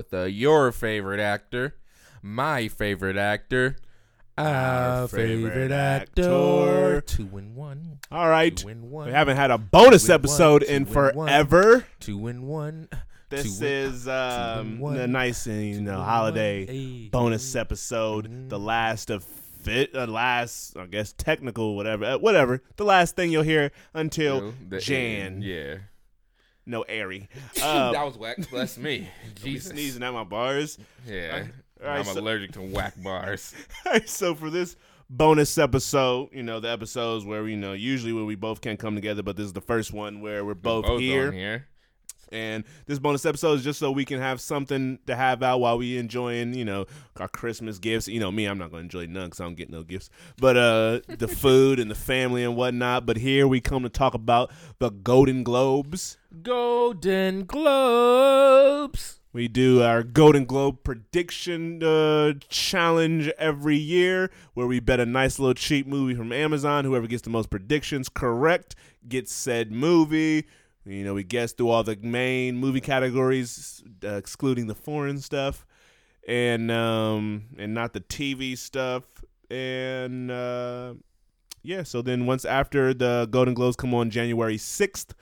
with uh, your favorite actor, my favorite actor, Our favorite actor. Two and one. All right. Two and one. We haven't had a bonus Two episode one, in two and one. forever. Two and one. This Two is um, one. a nice you Two know and holiday one. Hey. bonus episode, Mhm. the last of fit, uh, last I guess technical whatever, uh, whatever. The last thing you'll hear until The- Jan. Yeah. No airy. Uh, that was whack. Bless me. Jesus. sneezing at my bars. Yeah. All right, I'm so- allergic to whack bars. so for this bonus episode, you know, the episodes where you know usually when we both can't come together, but this is the first one where we're both, on here. here. And this bonus episode is just so we can have something to have out while we enjoying, you know, our Christmas gifts. You know, me, I'm not going to enjoy none because I don't get no gifts. But uh the food and the family and whatnot. But here we come to talk about the Golden Globes. Golden Globes. We do our Golden Globe prediction uh, challenge every year where we bet a nice little cheap movie from Amazon. Whoever gets the most predictions correct gets said movie. You know, we guess through all the main movie categories, uh, excluding the foreign stuff, and um, and not the TV stuff. And uh, yeah, so then once after the Golden Globes come on January sixth,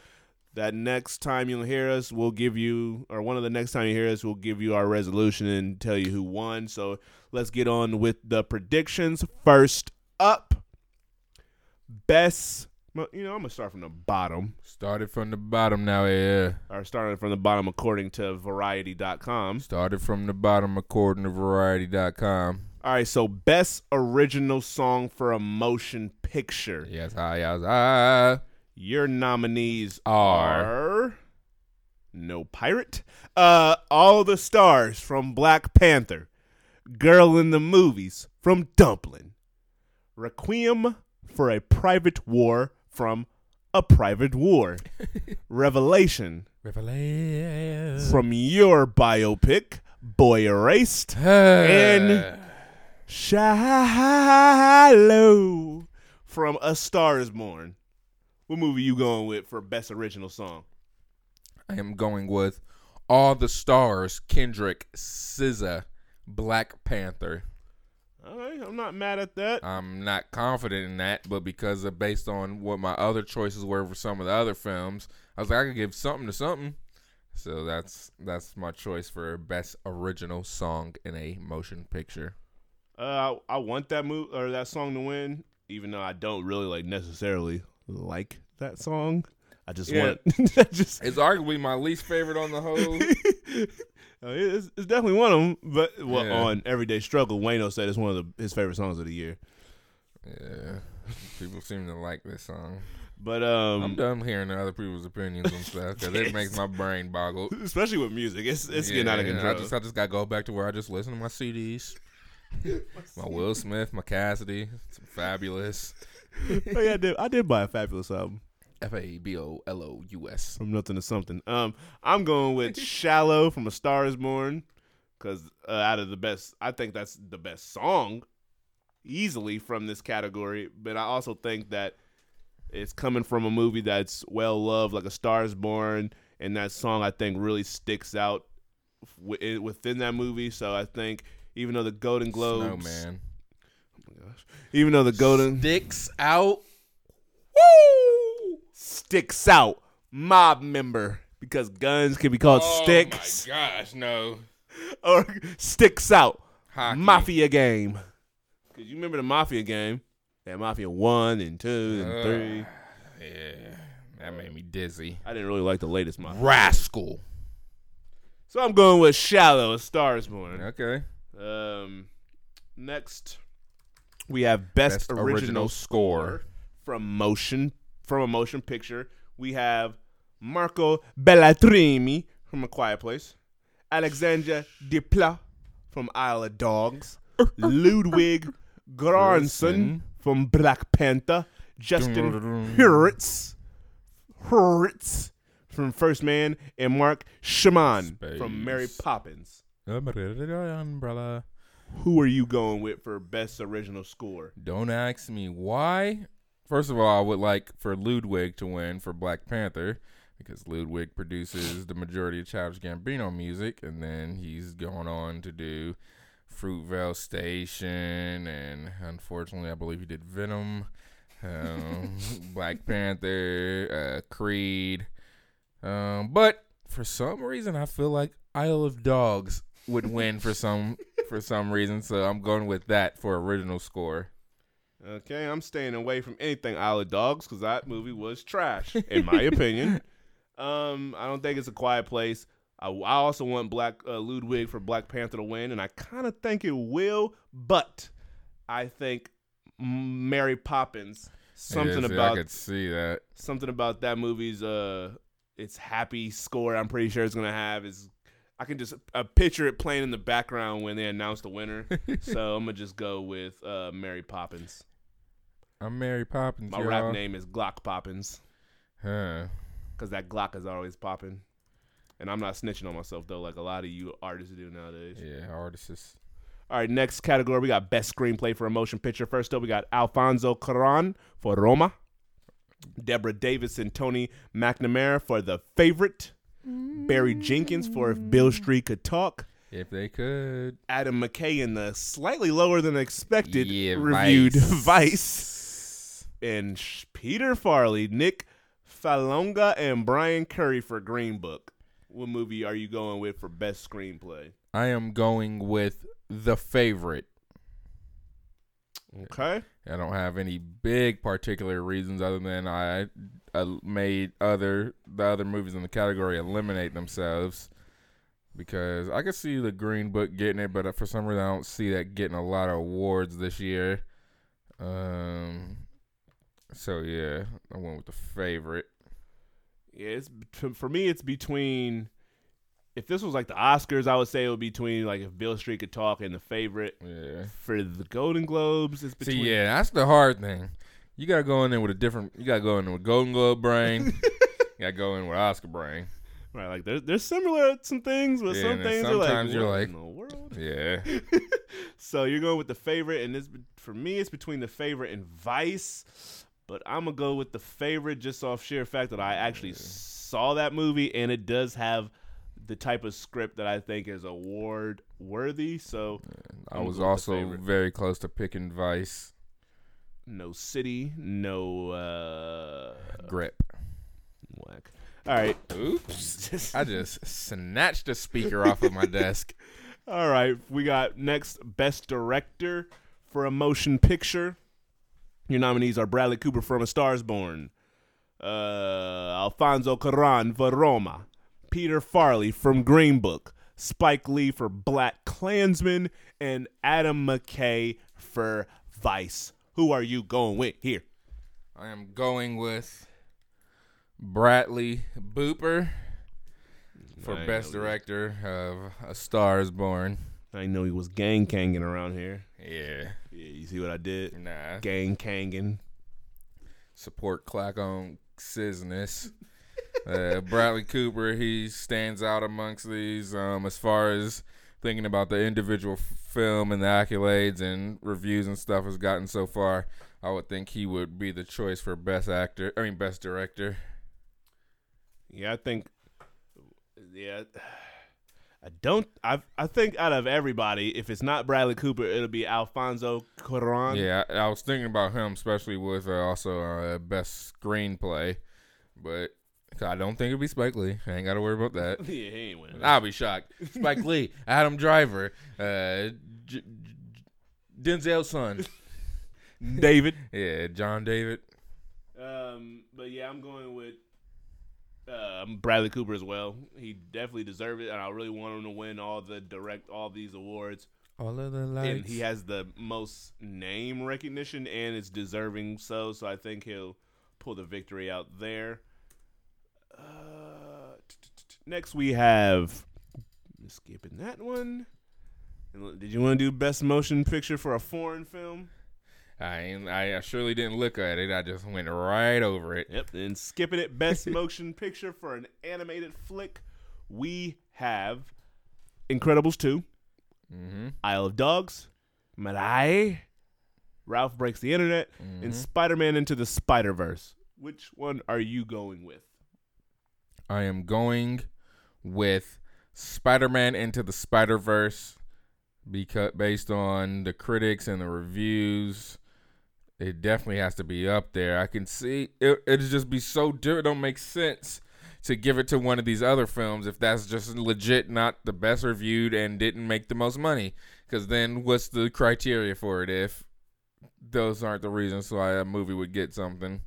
that next time you'll hear us, we'll give you, or one of the next time you hear us, we'll give you our resolution and tell you who won. So let's get on with the predictions. First up, best. Well, You know, I'm gonna start from the bottom, Started from the bottom now, yeah. or starting from the bottom according to Variety.com. Started from the bottom according to Variety.com. All right, so best original song for a motion picture. Yes, hi, yes, hi. Your nominees Are. are No Pirate, uh, All the Stars from Black Panther, Girl in the Movies from Dumpling, Requiem for a Private War from A Private War, Revelation Revelation. from your biopic, Boy Erased, and Shallow from A Star Is Born. What movie you going with for best original song? I am going with All the Stars, Kendrick, SZA, Black Panther. All right, I'm not mad at that. I'm not confident in that, but because of based on what my other choices were for some of the other films, I was like, I could give something to something. So that's that's my choice for best original song in a motion picture. Uh, I, I want that move or that song to win, even though I don't really like necessarily like that song. I just Yeah. want, I just It's arguably my least favorite on the whole. Uh, it's, it's definitely one of them. But well, Yeah. on Everyday Struggle, Wayno said it's one of the, his favorite songs of the year. yeah, people seem to like this song. But I'm um, done hearing other people's opinions and stuff because it makes my brain boggle. especially with music, it's it's getting out of control. I just I just gotta go back to where I just listen to my CDs. my Will Smith, my Cassidy, some Fabolous. oh yeah, I did. I did buy a Fabolous album F A B O L O U S. from nothing to something. Um, I'm going with "Shallow" from A Star Is Born because uh, out of the best, I think that's the best song easily from this category. But I also think that it's coming from a movie that's well loved, like A Star Is Born, and that song I think really sticks out wi- within that movie. So I think even though the Golden Globes, Snowman. even though the Golden Sticks out. Woo! Sticks out. Mob member. Because guns can be called sticks. Oh my gosh, no. Or sticks out. Hockey. Mafia game. Because you remember the Mafia game? That Mafia 1 and 2 and Ugh. 3. Yeah, that made me dizzy. I didn't really like the latest Mafia. Rascal. So I'm going with Shallow, A Star is Born. Okay. Um, next, we have Best, Best original, Original Score Score. from motion from a motion picture. We have Marco Beltrami from A Quiet Place, Alexandre Desplat from Isle of Dogs, Ludwig Göransson from Black Panther, Justin Hurwitz, Hurwitz from First Man, and Marc Shaiman from Mary Poppins. Umbrella. Who are you going with for best original score? Don't ask me why. First of all, I would like for Ludwig to win for Black Panther because Ludwig produces the majority of Childish Gambino music, and then he's going on to do Fruitvale Station, and unfortunately, I believe he did Venom, um, Black Panther, uh, Creed. Um, but for some reason, I feel like Isle of Dogs would win for some for some reason, so I'm going with that for original score. Okay, I'm staying away from anything Isle of Dogs because that movie was trash, in my opinion. Um, I don't think it's a quiet place. I, I also want Black uh, Ludwig for Black Panther to win, and I kind of think it will, but I think Mary Poppins. Something Yeah, see, about I could see that. something about that movie's uh its happy score I'm pretty sure it's gonna have is I can just uh, picture it playing in the background when they announce the winner. so I'm gonna just go with uh Mary Poppins. I'm Mary Poppins. My y'all. rap name is Glock Poppins Huh. because that Glock is always popping. And I'm not snitching on myself though, like a lot of you artists do nowadays. Yeah, artists. All right, next category we got best screenplay for a motion picture. First up, we got Alfonso Cuarón for Roma, Deborah Davis and Tony McNamara for The Favorite, Barry Jenkins for If Beale Street Could Talk, If they could. Adam McKay in the slightly lower than expected Yeah, reviewed Vice. Vice, and Peter Farrelly, Nick Vallelonga, and Brian Currie for Green Book. What movie are you going with for best screenplay? I am going with the favorite. Okay. I don't have any big particular reasons other than I, I made other the other movies in the category eliminate themselves because I could see the Green Book getting it, but for some reason I don't see that getting a lot of awards this year. Um, so yeah, I went with the favorite. Yeah, it's for me. It's between. If this was like the Oscars, I would say it would be between like if Beale Street could talk and the favorite. Yeah. For the Golden Globes, it's between. See, yeah, that's the hard thing. You gotta go in there with a different. You gotta go in there with Golden Globe brain. you gotta go in with Oscar brain. Right, like they're they're similar at some things, but Yeah, some things are like sometimes you're like- in the world. Yeah. so you're going with the favorite, and this for me, it's between the favorite and Vice. But I'm gonna go with the favorite just off sheer fact that I actually saw that movie, and it does have the type of script that I think is award worthy. So I I'm was going with the also very close to picking Vice no city, no uh, grip. whack. All right, Oops. I just snatched the speaker off of my desk. All right, we got next best director for a motion picture. Your nominees are Bradley Cooper from A Star Is Born, uh, Alfonso Cuarón for Roma, Peter Farrelly from Green Book, Spike Lee for Black Klansman, and Adam McKay for Vice. Who are you going with here? I am going with Bradley Booper for I best know. director of A Star Is Born. I know he was gang kanging around here. Yeah. Yeah, you see what I did? Nah. Gang kanging. support Clack on Cisness. Uh, Bradley Cooper, he stands out amongst these um, as far as thinking about the individual f- film and the accolades and reviews and stuff has gotten so far. I would think he would be the choice for best actor. I mean, best director. Yeah, I think. Yeah, I don't. I I think out of everybody, if it's not Bradley Cooper, it'll be Alfonso Cuarón. Yeah, I, I was thinking about him, especially with uh, also uh, best screenplay, but I don't think it'd be Spike Lee. I ain't got to worry about that. yeah, he ain't winning. I'll be shocked. Spike Lee, Adam Driver, uh, J- J- Denzel's son. David. Yeah, John David. Um, but yeah, I'm going with um, Bradley Cooper as well. He definitely deserved it, and I really want him to win all the direct all these awards. All of the And he has the most name recognition, and it's deserving so. So I think he'll pull the victory out there. Next we have skipping that one. Did you want to do best motion picture for a foreign film? I I surely didn't look at it. I just went right over it. Yep. Then skipping it, best motion picture for an animated flick. We have Incredibles 2, Mm-hmm. Isle of Dogs, Mirai, Ralph Breaks the Internet, and Spider Man Into the Spider Verse. Which one are you going with? I am going with Spider-Man into the Spider-Verse because based on the critics and the reviews, it definitely has to be up there. I can see it. It'd just be so different. It don't make sense to give it to one of these other films if that's just legit not the best reviewed and didn't make the most money. Because then, what's the criteria for it if those aren't the reasons why a movie would get something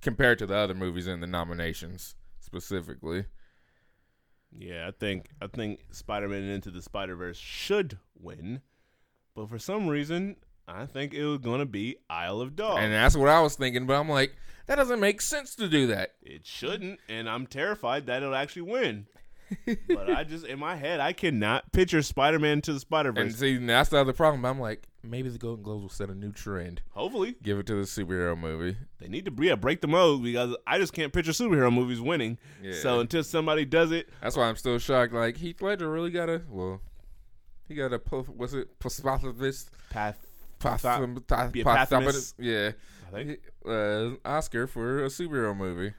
compared to the other movies in the nominations specifically? Yeah, I think I think Spider-Man into the Spider-Verse should win, but for some reason, I think it was gonna be Isle of Dogs. And that's what I was thinking, but I'm like, that doesn't make sense to do that. it shouldn't, and I'm terrified that it'll actually win. but I just in my head, I cannot picture Spider-Man to the Spider-Verse. And see, that's the other problem. I'm like, maybe the Golden Globes will set a new trend. Hopefully, Give it to the superhero movie. they need to yeah, break the mode because I just can't picture superhero movies winning. Yeah. So until somebody does it, That's why I'm still shocked. Like Heath Ledger really got a well, he got a what's it positivist path. a yeah I think. uh, Oscar for a superhero movie.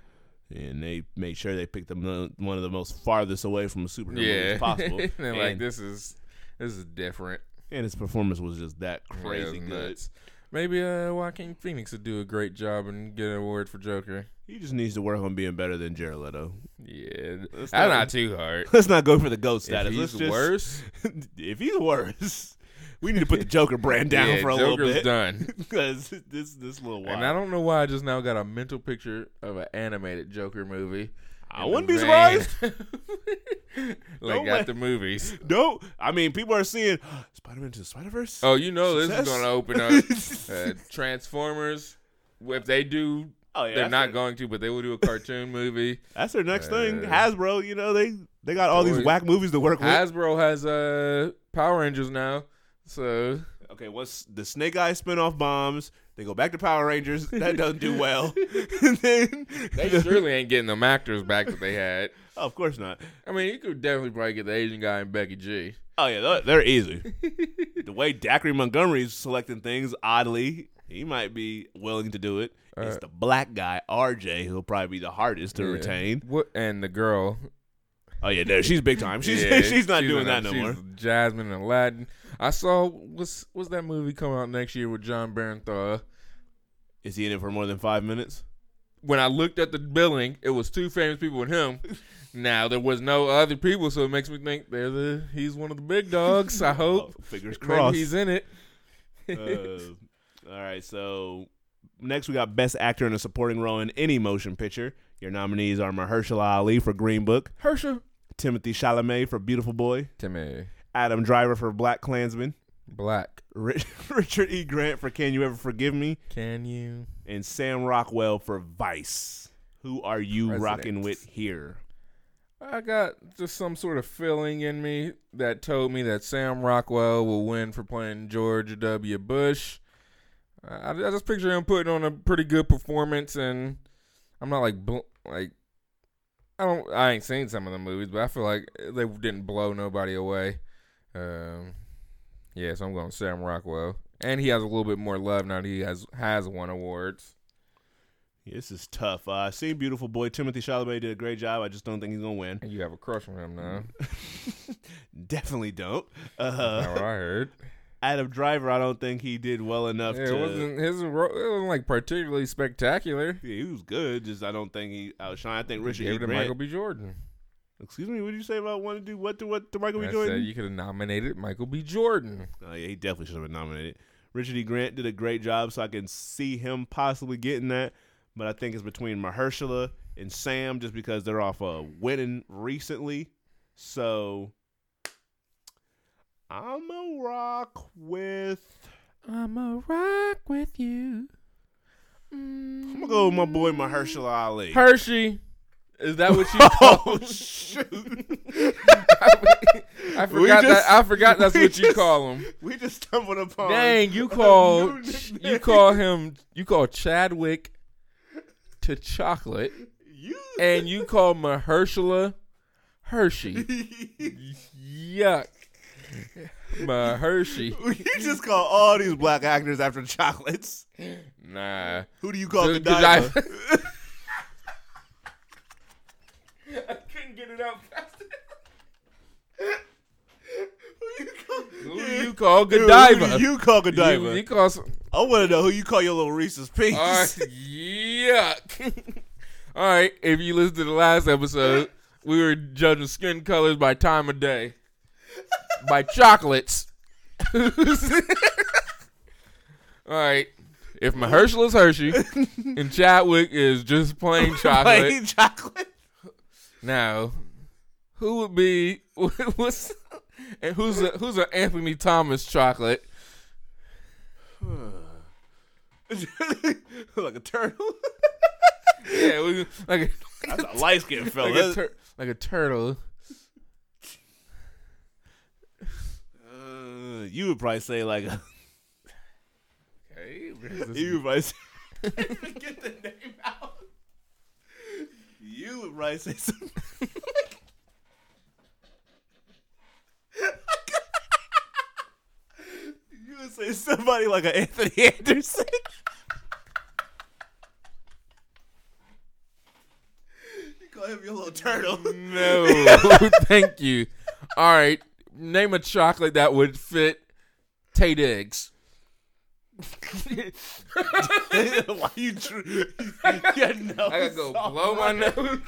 and they made sure they picked them one of the most farthest away from a superhero movie Yeah, as possible. and they're like this is this is different. And his performance was just that crazy was good. nuts. Maybe uh, Joaquin Phoenix would do a great job and get an award for Joker. He just needs to work on being better than Jared Leto. Yeah, that's not- not too hard. Let's not go for the goat If status. Let's he's just, worse, if he's worse, we need to put the Joker brand down yeah, for a Joker's little bit done. because this this little while. And I don't know why I just now got a mental picture of an animated Joker movie. I wouldn't be surprised. like Don't at let- the movies. No, I mean people are seeing Spider-Man to the Spider-Verse. Oh, you know this is gonna open up uh, Transformers. If they do, oh yeah, they're not their- going to, but they will do a cartoon movie. That's their next thing. Uh, Hasbro, you know they they got all these whack movies to work with. Hasbro has uh Power Rangers now, so Okay, What's the Snake Eyes spin-off bombs, they go back to Power Rangers. That doesn't do well. and then they surely ain't getting them actors back that they had. Oh, of course not. I mean, you could definitely probably get the Asian guy and Becky G. Oh yeah, they're, they're easy. the way Dacre Montgomery's selecting things, oddly, he might be willing to do it. it's Uh, the black guy, RJ, who'll probably be the hardest to Yeah. retain. What and the girl? Oh yeah, no, she's big time. She's Yeah, she's not doing in that a- no more. Jasmine and Aladdin. I saw what's what's that movie coming out next year with Jon Bernthal? Is he in it for more than five minutes? When I looked at the billing, it was two famous people and him. now there was no other people, so it makes me think they're the he's one of the big dogs. I hope Oh, fingers maybe he's in it. Uh, all right, so next we got Best Actor in a Supporting Role in Any Motion Picture. Your nominees are Mahershala Ali for Green Book, Herschel, Timothy Chalamet for Beautiful Boy, Timmy, Adam Driver for Black Klansman, Black. Rich, Richard E. Grant for Can You Ever Forgive Me, Can you? and Sam Rockwell for Vice. Who are you rocking with here? I got just some sort of feeling in me that told me that Sam Rockwell will win for playing George W. Bush. I, I just picture him putting on a pretty good performance, and I'm not like bl- like I don't I ain't seen some of the movies, but I feel like they didn't blow nobody away. Um, yeah, so I'm going Sam Rockwell, and he has a little bit more love now that he has has won awards. Yeah, this is tough. Uh, I seen Beautiful Boy. Timothy Chalamet did a great job. I just don't think he's gonna win. And you have a crush on him now. Definitely don't. That's Uh, not what I heard. Adam Driver, I don't think he did well enough Yeah, to. it wasn't his. It wasn't like particularly spectacular. Yeah, he was good. Just I don't think he outshine. I think Richard Gave E. it to Grant. Michael B. Jordan. Excuse me, what did you say about wanting to do what to what to Michael B. I Jordan? said you could have nominated Michael B. Jordan. oh yeah, he definitely should have been nominated. Richard E. Grant did a great job, so I can see him possibly getting that. But I think it's between Mahershala and Sam, just because they're off uh, winning recently. So I'm a rock with. I'm a rock with you. I'm gonna go with my boy Mahershala Ali. Hershey. Is that what you call? oh shoot! I We forgot just- that. I forgot that's what you just- call him. we just stumbled upon. Dang, you call you call him you call Chadwick to chocolate, you. and you call Mahershala Hershey. Yuck, My Hershey. you just call all these black actors after chocolates. Nah. Who do you call the diver? I, I couldn't get it out fast enough. Who you call? You call Godiva? Dude, you call Godiva? You, you call some, I want to know who you call your little Reese's Pieces. Uh, yuck. All right, if you listen to the last episode, we were judging skin colors by time of day by chocolates. All right, if Mahershala is Hershey and Chadwick is just plain chocolate, Plain chocolate. now who would be what's and who's a, who's an Anthony Thomas chocolate? like a turtle. Yeah, we, like a, That's a light skinned fella. like a, tur- like a turtle. Uh, you would probably say like a. Okay, You would probably say. Get the name out. You would probably say something. you would say somebody like an Anthony Anderson. you call him your little turtle. No, thank you. All right, name a chocolate that would fit Taye Diggs. Why you? Tr- you got no I gotta go soft blow my line. nose.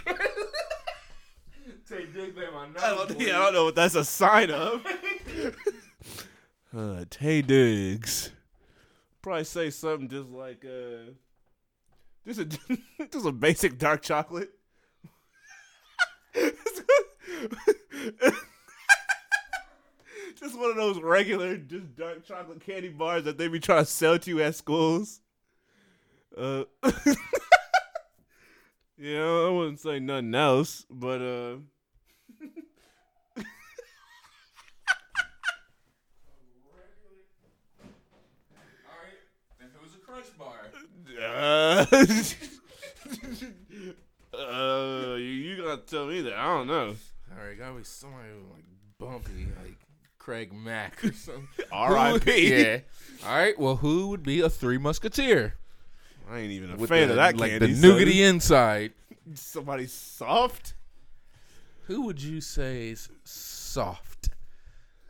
Taye Diggs in my nose. I don't, yeah, I don't know what that's a sign of. uh, Taye Diggs. Probably say something just like, uh, just a just a basic dark chocolate. just one of those regular, just dark chocolate candy bars that they be trying to sell to you at schools. Uh, yeah, I wouldn't say nothing else, but uh. Uh, uh, you, you gotta tell me that. I don't know. All right, gotta be somebody like bumpy, like Craig Mack or something. R.I.P. yeah. All right. Well, who would be a Three Musketeer? I ain't even a With fan the, of that like candy. the nougaty inside. Somebody soft? Who would you say is soft?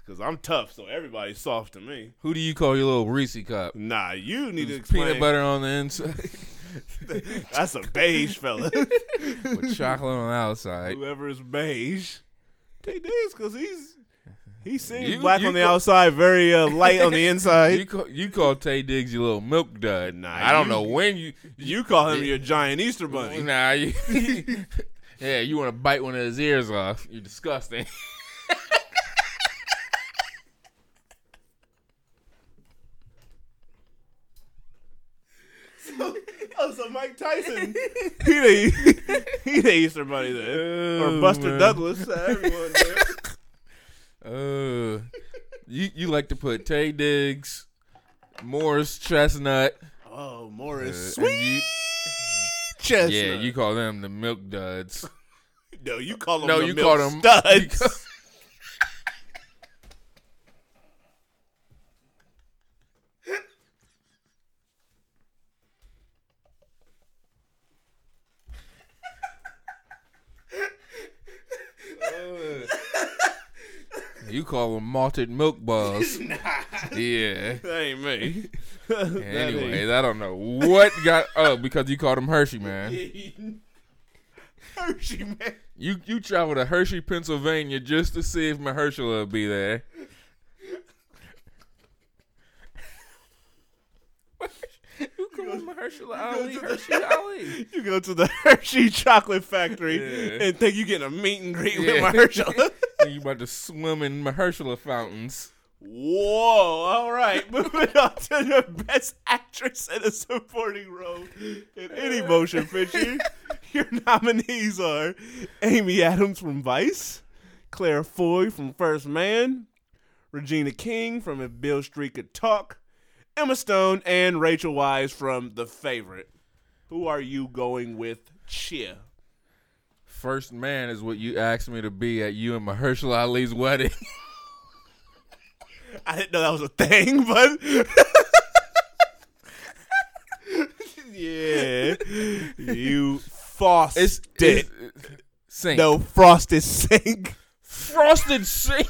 Because I'm tough, so everybody's soft to me. Who do you call your little Reese cup? Nah, you need to explain. Peanut butter on the inside That's a beige fella. with chocolate on the outside. Whoever is beige, take this because he's he seems You- black you on the go- outside, very uh, light on the inside. You call, you call Taye Diggs your little milk dud. Nah, I don't you- know when you. You call him your giant Easter bunny. Nah, you, yeah, you want to bite one of his ears off. You're disgusting. Oh, so Mike Tyson, he the he the Easter bunny there, or Oh, Buster. Douglas, everyone there. Uh, you you like to put Taye Diggs, Morris Chestnut, Oh, uh, Morris, and sweet you- chestnut. yeah, you call them the milk duds. no, you call them No, the you milk call them studs. You call them malted milk balls. Yeah. that ain't me. That Anyways, I don't know what got. up because you called him Hershey, man. Hershey man. You you travel to Hershey, Pennsylvania, just to see if my Mahershala will be there. you call him Mahershala Ali? Hershey Ali? You go to the Hershey chocolate factory Yeah. and think you getting a meet and greet Yeah. with Mahershala. You about to swim in Mahershala fountains. Whoa! All right, moving on to the best actress in a supporting role in any motion picture. Your nominees are Amy Adams from Vice, Claire Foy from First Man, Regina King from If Beale Street Could Talk, Emma Stone, and Rachel Weisz from The Favorite. Who are you going with? Cheer. First man is what you asked me to be at you and Mahershala Ali's wedding. I didn't know that was a thing, but yeah, you frosted. It's, it's sink. no frosted sink. frosted sink.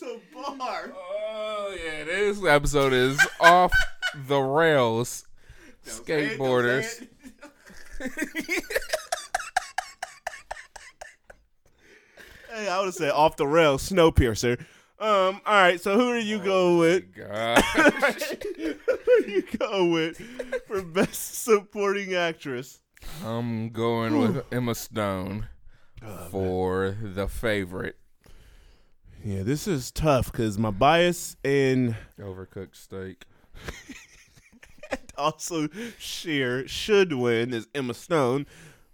That's a bar. Oh yeah, this episode is off the rails. Skateboarders. Hey, I would have said off the rails, Snowpiercer. Um, all right, so who do you go with? Who do you go with for best supporting actress? I'm going with Emma Stone for the favorite. Yeah, this is tough because my bias in Overcooked steak. And also Sheer should win is Emma Stone.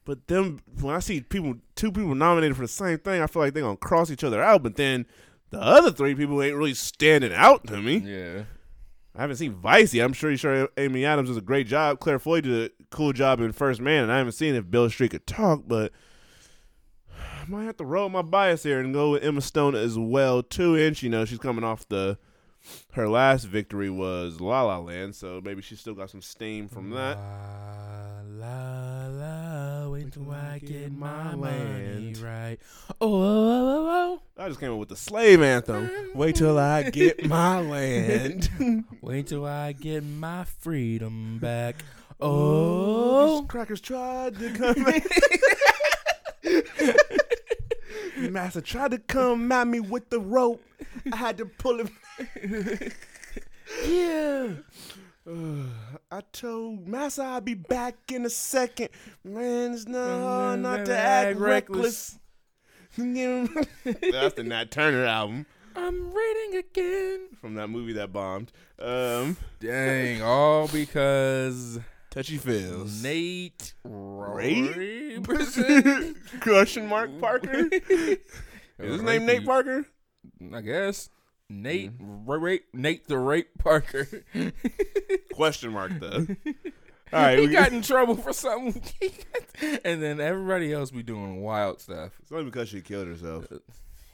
But then when I see people, two people nominated for the same thing, I feel like they're gonna cross each other out. But then the other three people ain't really standing out to me. Yeah. I haven't seen Vice yet. I'm sure you sure Amy Adams does a great job. Claire Foy did a cool job in First Man, and I haven't seen if Beale Street could talk, but might have to roll my bias here and go with Emma Stone as well too. And you know she's coming off the her last victory was La La Land, so maybe she still got some steam from that. La, la, la, wait till I get my money land. right. Oh, oh, oh, oh, oh, I just came up with the slave anthem. Wait till I get my land. oh. Wait till I get my freedom back. Oh, Oh, crackers tried to come. Master tried to come at me with the rope. I had to pull him. yeah. I told Master I'd be back in a second. Man, it's not hard not to act reckless. That's the Nat Turner album I'm reading again. from that movie that bombed. Um, Dang, all because Touchy feels. Nate Ray? Question mark Parker. Is his name Nate Parker? I guess. Nate, ra- rape, Nate the Rape Parker. Question mark though. All right, he we got in trouble for something, and then everybody else be doing wild stuff. It's only because she killed herself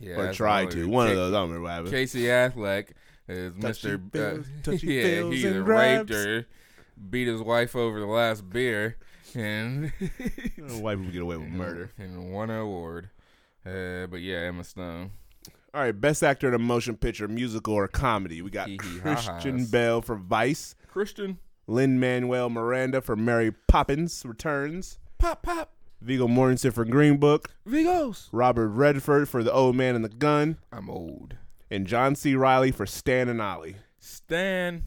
Yeah, or tried to. One of those. I don't remember what happened. Casey Affleck is Touchy Mr. uh, yeah, he and raped her, beat his wife over the last beer, and White people get away with murder. and won an award. Uh, but yeah, Emma Stone. All right, best actor in a motion picture, musical, or comedy. We got Hee hee ha Christian ha's. Bale for Vice, Christian. Lin Manuel Miranda for Mary Poppins Returns, Pop, pop. Viggo Mortensen for Green Book, Vigos. Robert Redford for The Old Man and the Gun, I'm old. and John C. Reilly for Stan and Ollie. Stan.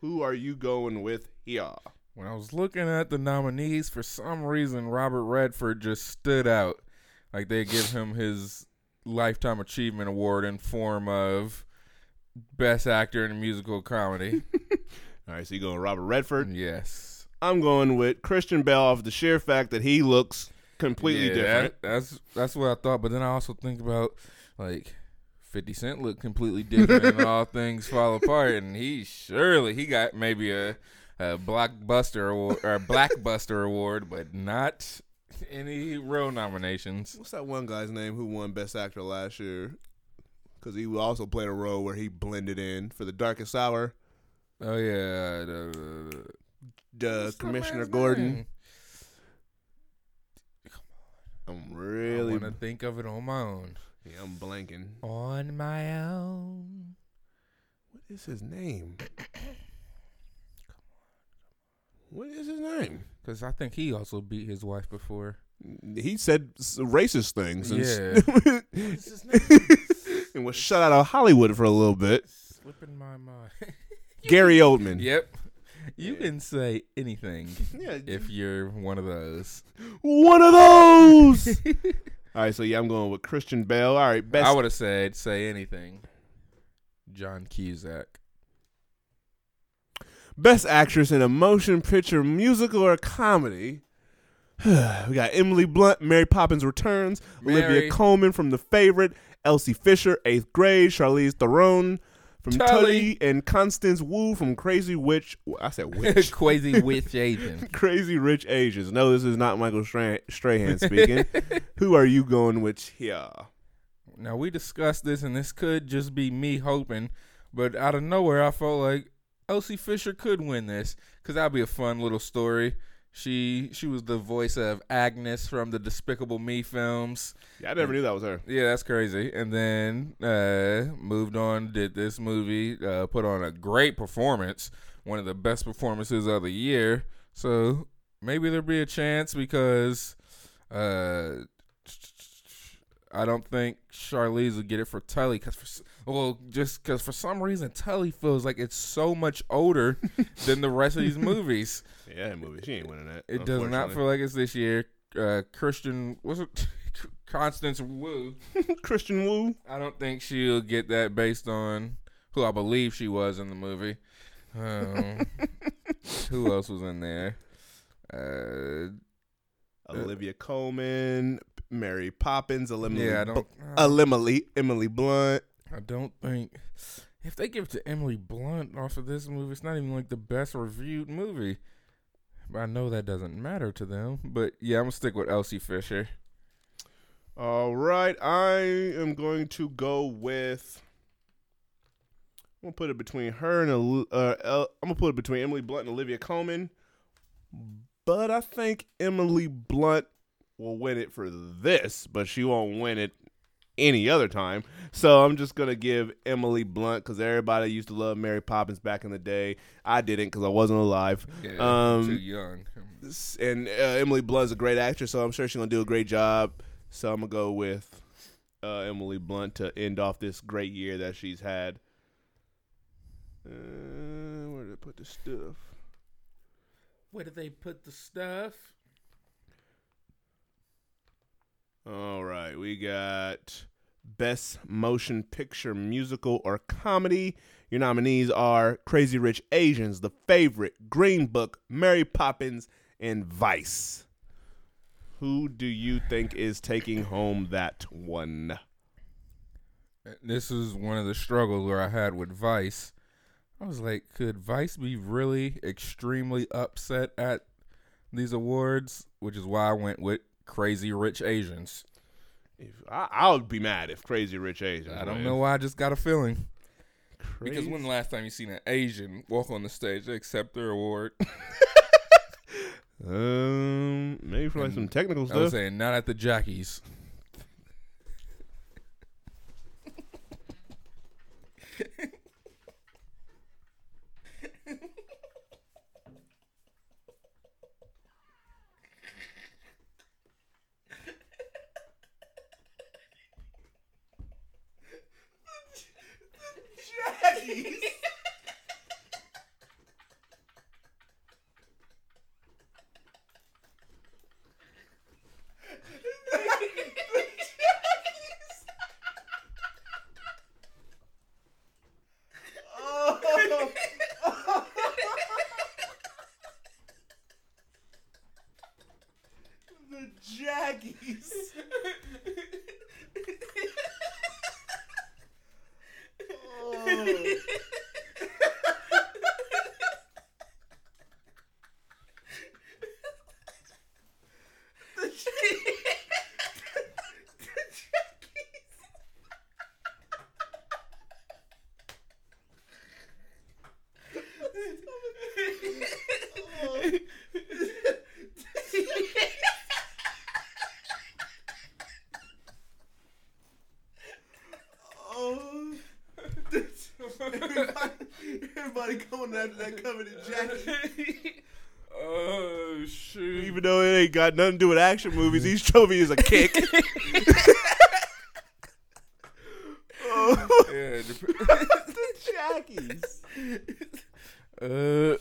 Who are you going with here? When I was looking at the nominees, for some reason Robert Redford just stood out. Like they give him his lifetime achievement award in form of best actor in a musical comedy. All right, so you going Robert Redford? yes. I'm going with Christian Bale off the sheer fact that he looks completely Yeah, different. that- that's that's what I thought, but then I also think about like 50 Cent looked completely different and all things fall apart and he surely he got maybe a a blockbuster award or blackbuster award, but not any real nominations. What's that one guy's name who won Best Actor last year? Because he also played a role where he blended in for The Darkest Hour. Oh yeah, uh, uh, the, The Commissioner Gordon. name? I'm really, want to think of it on my own. yeah, I'm blanking. On my own. What is his name? What is his name? Because I think he also beat his wife before. He said racist things and, Yeah. What's his name? and was shut out of Hollywood for a little bit. Slipping my mind. Gary Oldman. Yep. You Yeah. can say anything Yeah, if you're one of those. one of those. All right, so yeah, I'm going with Christian Bale. All right, best I would have said say anything. John Cusack. Best actress in a motion picture, musical, or comedy. we got Emily Blunt, Mary Poppins Returns, Olivia Mary. Colman from The Favorite, Elsie Fisher, Eighth Grade, Charlize Theron from Tully. Tully, and Constance Wu from Crazy Witch. I said witch. Crazy Witch Asian. Crazy Rich Asians. No, this is not Michael Stra- Strahan speaking. Who are you going with here? Now we discussed this, and this could just be me hoping, but out of nowhere, I felt like Elsie Fisher could win this because that'd be a fun little story. She she was the voice of Agnes from the Despicable Me films. Yeah, I never knew that was her. Yeah, that's crazy. And then uh, moved on, did this movie, uh, put on a great performance, one of the best performances of the year. So maybe there'll be a chance because uh, I don't think Charlize will get it for Tully. Cause for, well, just because for some reason Tully feels like it's so much older than the rest of these movies. Yeah, that movie. She ain't winning that. It does not feel like it's this year. Uh, Christian was it Constance Wu. Christian Wu. I don't think she'll get that based on who I believe she was in the movie. Um, who else was in there? Uh, Olivia Colman, Mary Poppins, Emily, yeah, I don't. Emily, Emily Blunt. I don't think if they give it to Emily Blunt off of this movie, it's not even like the best reviewed movie. But I know that doesn't matter to them. But yeah, I'm gonna stick with Elsie Fisher. All right, I am going to go with. I'm gonna put it between her and uh, El- I'm gonna put it between Emily Blunt and Olivia Colman, but I think Emily Blunt will win it for this, but she won't win it any other time. So I'm just gonna give Emily Blunt because everybody used to love Mary Poppins back in the day. I didn't because I wasn't alive. Yeah, Um, too young. And uh, Emily Blunt's a great actress, so I'm sure she's gonna do a great job. So I'm gonna go with uh, Emily Blunt to end off this great year that she's had. Uh, where did I put the stuff? Where did they put the stuff? All right, we got Best Motion Picture Musical or Comedy. Your nominees are Crazy Rich Asians, The Favorite, Green Book, Mary Poppins, and Vice. Who do you think is taking home that one? This is one of the struggles where I had with Vice. I was like, could Vice be really extremely upset at these awards? Which is why I went with Crazy Rich Asians. If I, I would be mad if Crazy Rich Asians. I don't win. know why I just got a feeling. Crazy. Because when the last time you seen an Asian walk on the stage to accept their award? um, maybe for like And some technical stuff. I was saying not at the Jackies. the Jackies. oh. Oh, everybody, everybody coming after that covered in Jackie. oh shoot! Even though it ain't got nothing to do with action movies, these trophies is a kick. oh, Yeah, dep- the Jackies. uh,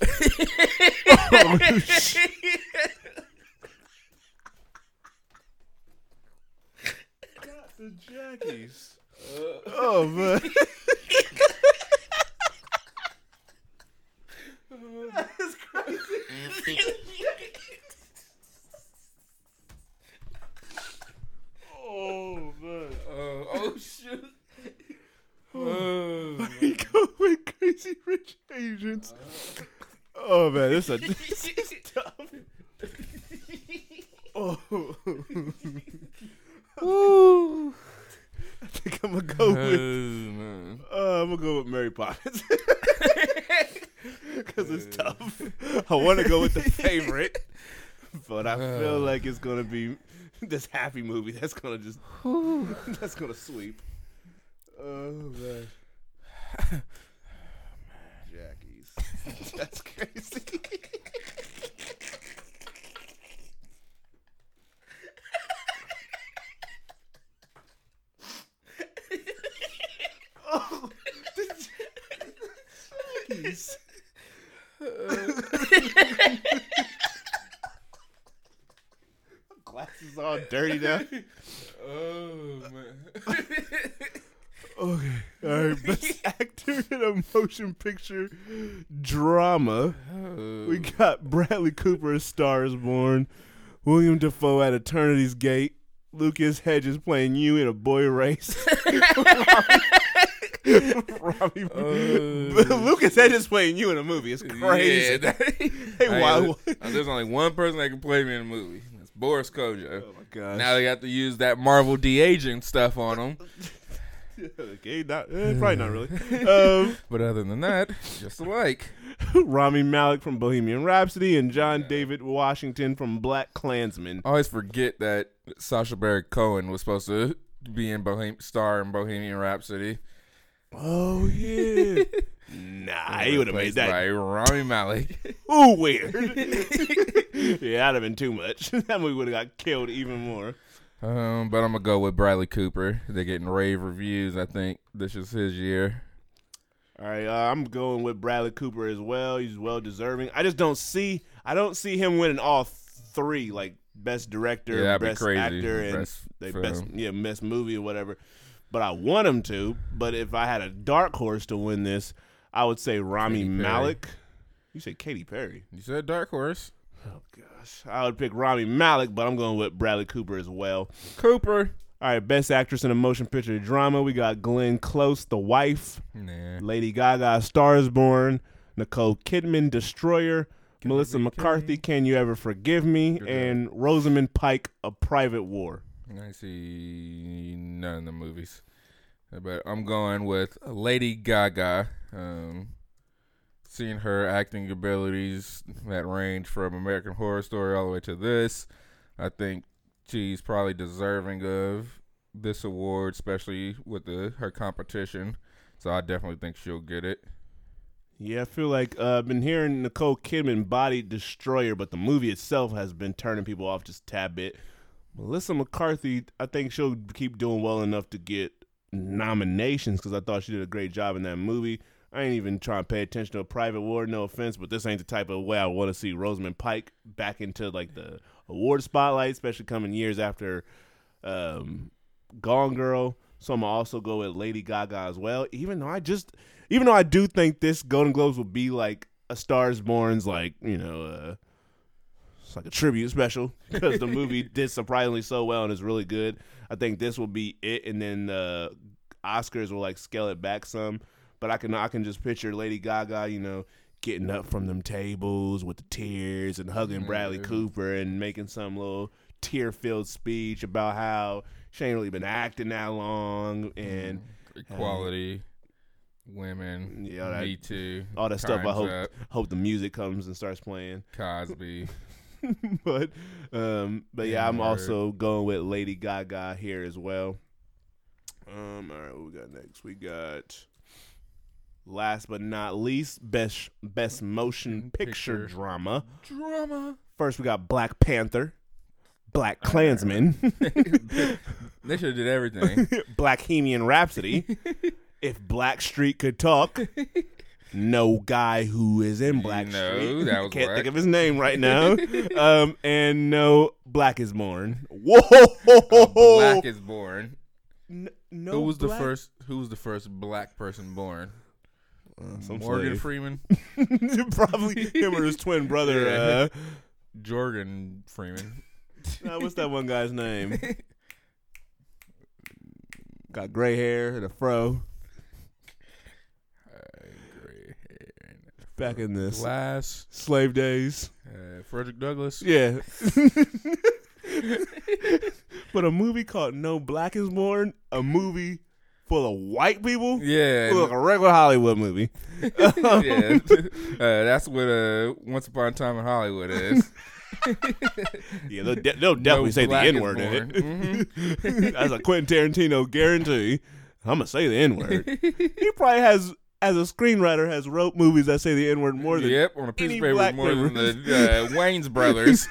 Oh, shit. Got the Jackies. Oh man. That's crazy. oh man. uh, oh shoot! Oh, We go with crazy rich Asians. Oh man, this is, a, this is tough. Oh. Ooh. I think I'm gonna go with. man. Uh, I'm gonna go with Mary Poppins because it's tough. I want to go with the favorite, but I feel like it's gonna be this happy movie that's gonna just that's gonna sweep. Oh man, Jackie's. That's crazy. oh, the Glasses all dirty now. Oh man. Okay. All right. Best actor in a motion picture drama. We got Bradley Cooper as Stars Born, William Dafoe at Eternity's Gate, Lucas Hedges playing you in a boy race. Robbie, Uh. Lucas Hedges playing you in a movie. It's crazy. Yeah, that- Hey, why- There's only one person that can play me in a movie. That's Boris Kodjoe. Oh my gosh. Now they got to use that Marvel de aging stuff on him. Okay, not, eh, probably not really. Um, But other than that, just alike. Rami Malek from Bohemian Rhapsody and John David Washington from Black Klansman. I always forget that Sacha Baron Cohen was supposed to be in Bohem- star in Bohemian Rhapsody. Oh yeah. nah, he would have made that by Rami Malek. ooh weird. yeah, that'd have been too much. that movie would have got killed even more. Um, but I'm gonna go with Bradley Cooper. They're getting rave reviews. I think this is his year. All right, uh, I'm going with Bradley Cooper as well. He's well deserving. I just don't see I don't see him winning all three, like best director, Yeah, best actor, and Best film. best yeah best movie or whatever. But I want him to. But if I had a dark horse to win this, I would say Rami Malek. You said Katy Perry. You said Dark Horse. Oh gosh, I would pick Rami Malek, but I'm going with Bradley Cooper as well. Cooper. All right, best actress in a motion picture drama. We got Glenn Close, The Wife, Nah. Lady Gaga, Stars Born, Nicole Kidman, Destroyer, Melissa McCarthy, Can You Ever Forgive Me, Good and Rosamund Pike, A Private War. I see none of the movies, but I'm going with Lady Gaga. Um, seeing her acting abilities that range from American Horror Story all the way to this, I think she's probably deserving of this award, especially with the her competition. So I definitely think she'll get it. Yeah, I feel like uh, I've been hearing Nicole Kidman body Destroyer, but the movie itself has been turning people off just a tad bit. Melissa McCarthy, I think she'll keep doing well enough to get nominations because I thought she did a great job in that movie. I ain't even trying to pay attention to a private war, no offense, but this ain't the type of way I want to see Rosamund Pike back into like the award spotlight, especially coming years after um, Gone Girl. So I'm gonna also go with Lady Gaga as well. Even though I just, even though I do think this Golden Globes will be like a Stars Born's, like you know, uh, it's like a tribute special because the movie did surprisingly so well and is really good. I think this will be it, and then the Oscars will like scale it back some. But I can I can just picture Lady Gaga, you know, getting up from them tables with the tears and hugging Bradley Cooper and making some little tear filled speech about how she ain't really been acting that long and Equality, women, Yeah, that- Me Too, all that stuff. I hope Up, hope the music comes and starts playing. Cosby. but um but yeah, I'm also going with Lady Gaga here as well. Um all right, what we got next? We got last but not least best best motion picture, Picture. drama. Drama. First we got Black Panther, Black Klansman, They should have did everything. Black Hemian Rhapsody. if Black Street could talk. No guy who is in Black No, Street. that was Can't whack. think of his name right now. um, and no Black is Born. Whoa! Black is born. N- no who was the first? Who was the first black person born? Uh, some Morgan slave. Freeman, Probably him or his twin brother. Uh, Jorgen Freeman. what's that one guy's name? Got gray hair and a fro. Uh, gray hair. Back in this Glass. slave days. Uh, Frederick Douglass. Yeah. but a movie called No Black is Born, a movie full of white people, Yeah. look like a regular Hollywood movie. yeah. uh, that's what uh, Once Upon a Time in Hollywood is. Yeah, they'll, de- they'll definitely No say the N word in it. That's a Quentin Tarantino guarantee. I'm gonna say the N word. he probably has, as a screenwriter, has wrote movies that say the N word more than. yep, on a piece of paper more than the uh, Wayans brothers.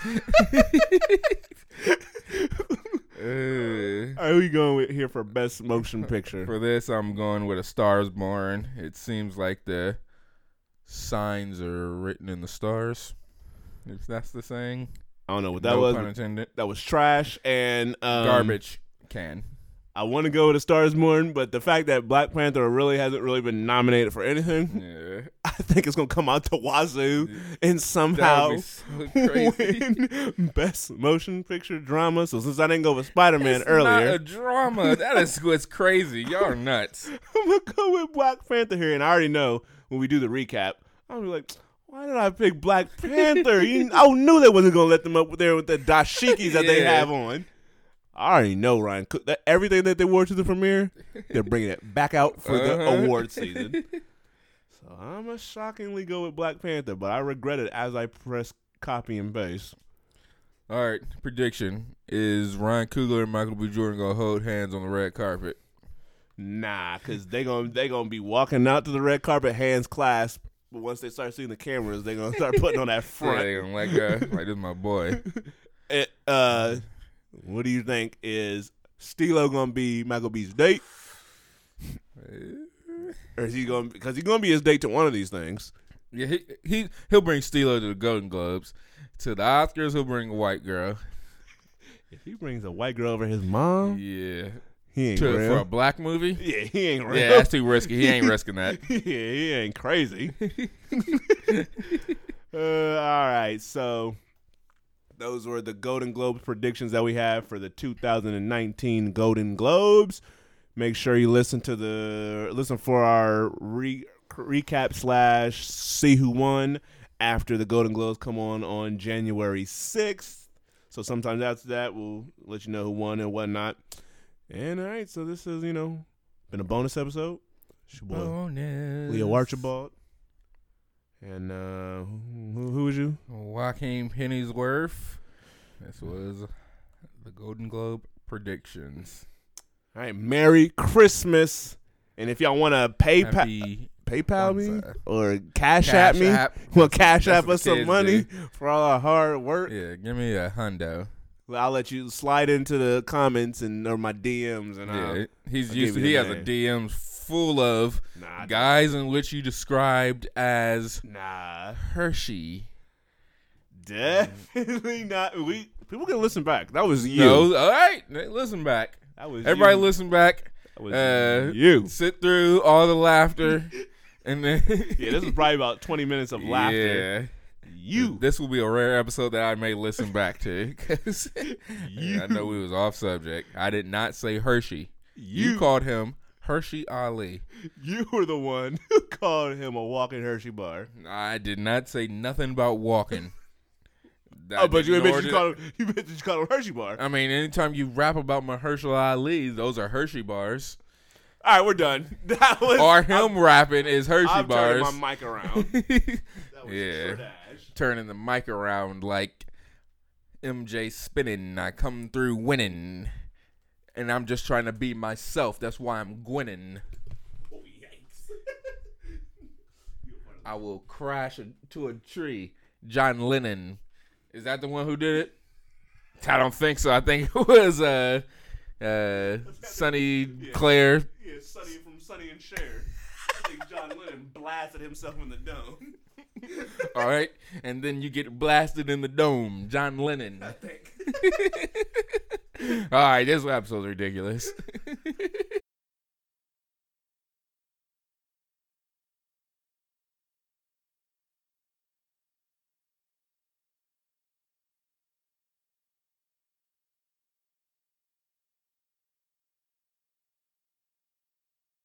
Uh, All right, who you going with here for best motion picture? for this, I'm going with A Star Is Born. It seems like the signs are written in the stars. If that's the saying, I don't know what that no was. pun intended. That was trash and um, Garbage can. I want to go with A Star Is Born, but the fact that Black Panther really hasn't really been nominated for anything, Yeah, I think it's gonna come out to Wazoo and somehow so crazy. win best motion picture drama. So since I didn't go with Spider Man It's not earlier, a drama. That is what's crazy. Y'all are nuts. I'm gonna go with Black Panther here, and I already know when we do the recap, I'm gonna be like. Why did I pick Black Panther? You, I knew they wasn't gonna let them up there with the dashikis that they have on. I already know Ryan. Cook- That everything that they wore to the premiere, they're bringing it back out for the Uh-huh. award season. So I'm gonna shockingly go with Black Panther, but I regret it as I press copy and paste. All right, prediction is Ryan Coogler and Michael B. Jordan gonna hold hands on the red carpet. Nah, cause they gonna they gonna be walking out to the red carpet, hands clasped. But once they start seeing the cameras, they gonna start putting on that front. Yeah, they gonna let go. like this, is my boy. Eh, uh, what do you think is Stilo gonna be Michael B's date, or is he gonna because he's gonna be his date to one of these things? Yeah, he he he'll bring Stilo to the Golden Globes. To the Oscars, he'll bring a white girl. If he brings a white girl over his mom, Yeah, he ain't to, for a black movie. yeah, he ain't real. Yeah, that's too risky. He ain't risking that. yeah, he ain't crazy. uh, all right, so those were the Golden Globes predictions that we have for the 2019 Golden Globes. Make sure you listen to the listen for our re, recap slash see who won after the Golden Globes come on on January 6th. So sometimes after that, we'll let you know who won and whatnot. And all right, so this is you know been a bonus episode. It's your boy. Bonus. Leo Archibald. And uh, who, who was you? Joaquin Pennyworth. This was the Golden Globe predictions. All right, Merry Christmas. And if y'all want to PayPal, PayPal me side. or Cash, Cash App me, App. well, Cash App us some money do. for all our hard work. Yeah, give me a hundo. I'll let you slide into the comments and or my DMs and Yeah, uh, he's I'll used. To, he the has a DMs full of nah, guys in which you described as nah, Hershey. definitely not. We people can listen back. That was you. No, all right. Listen back. that was Everybody, you. listen back. That was Uh, you. Sit through all the laughter, and then Yeah, this is probably about twenty minutes of laughter. Yeah. You. This will be a rare episode that I may listen back to because I know we was off subject. I did not say Hershey. You, You- called him Hershey Ali. You were the one who called him a walking Hershey bar. I did not say nothing about walking. oh, but you ignored you called him, you admit you called him Hershey bar. I mean, anytime you rap about my Mahershala Ali, those are Hershey bars. All right, we're done. That was Or him rapping is Hershey I'm bars. turning my mic around. That was Yeah. Turning the mic around like MJ spinning. I come through winning. And I'm just trying to be myself. That's why I'm gwinning. Oh, yikes. I will crash into a tree. John Lennon. Is that the one who did it? I don't think so. I think it was uh uh Sonny Claire. yeah, Sonny from Sonny and Cher. I think John Lennon blasted himself in the dome. All right. And then you get blasted in the dome. John Lennon. I think. All right, this episode's ridiculous.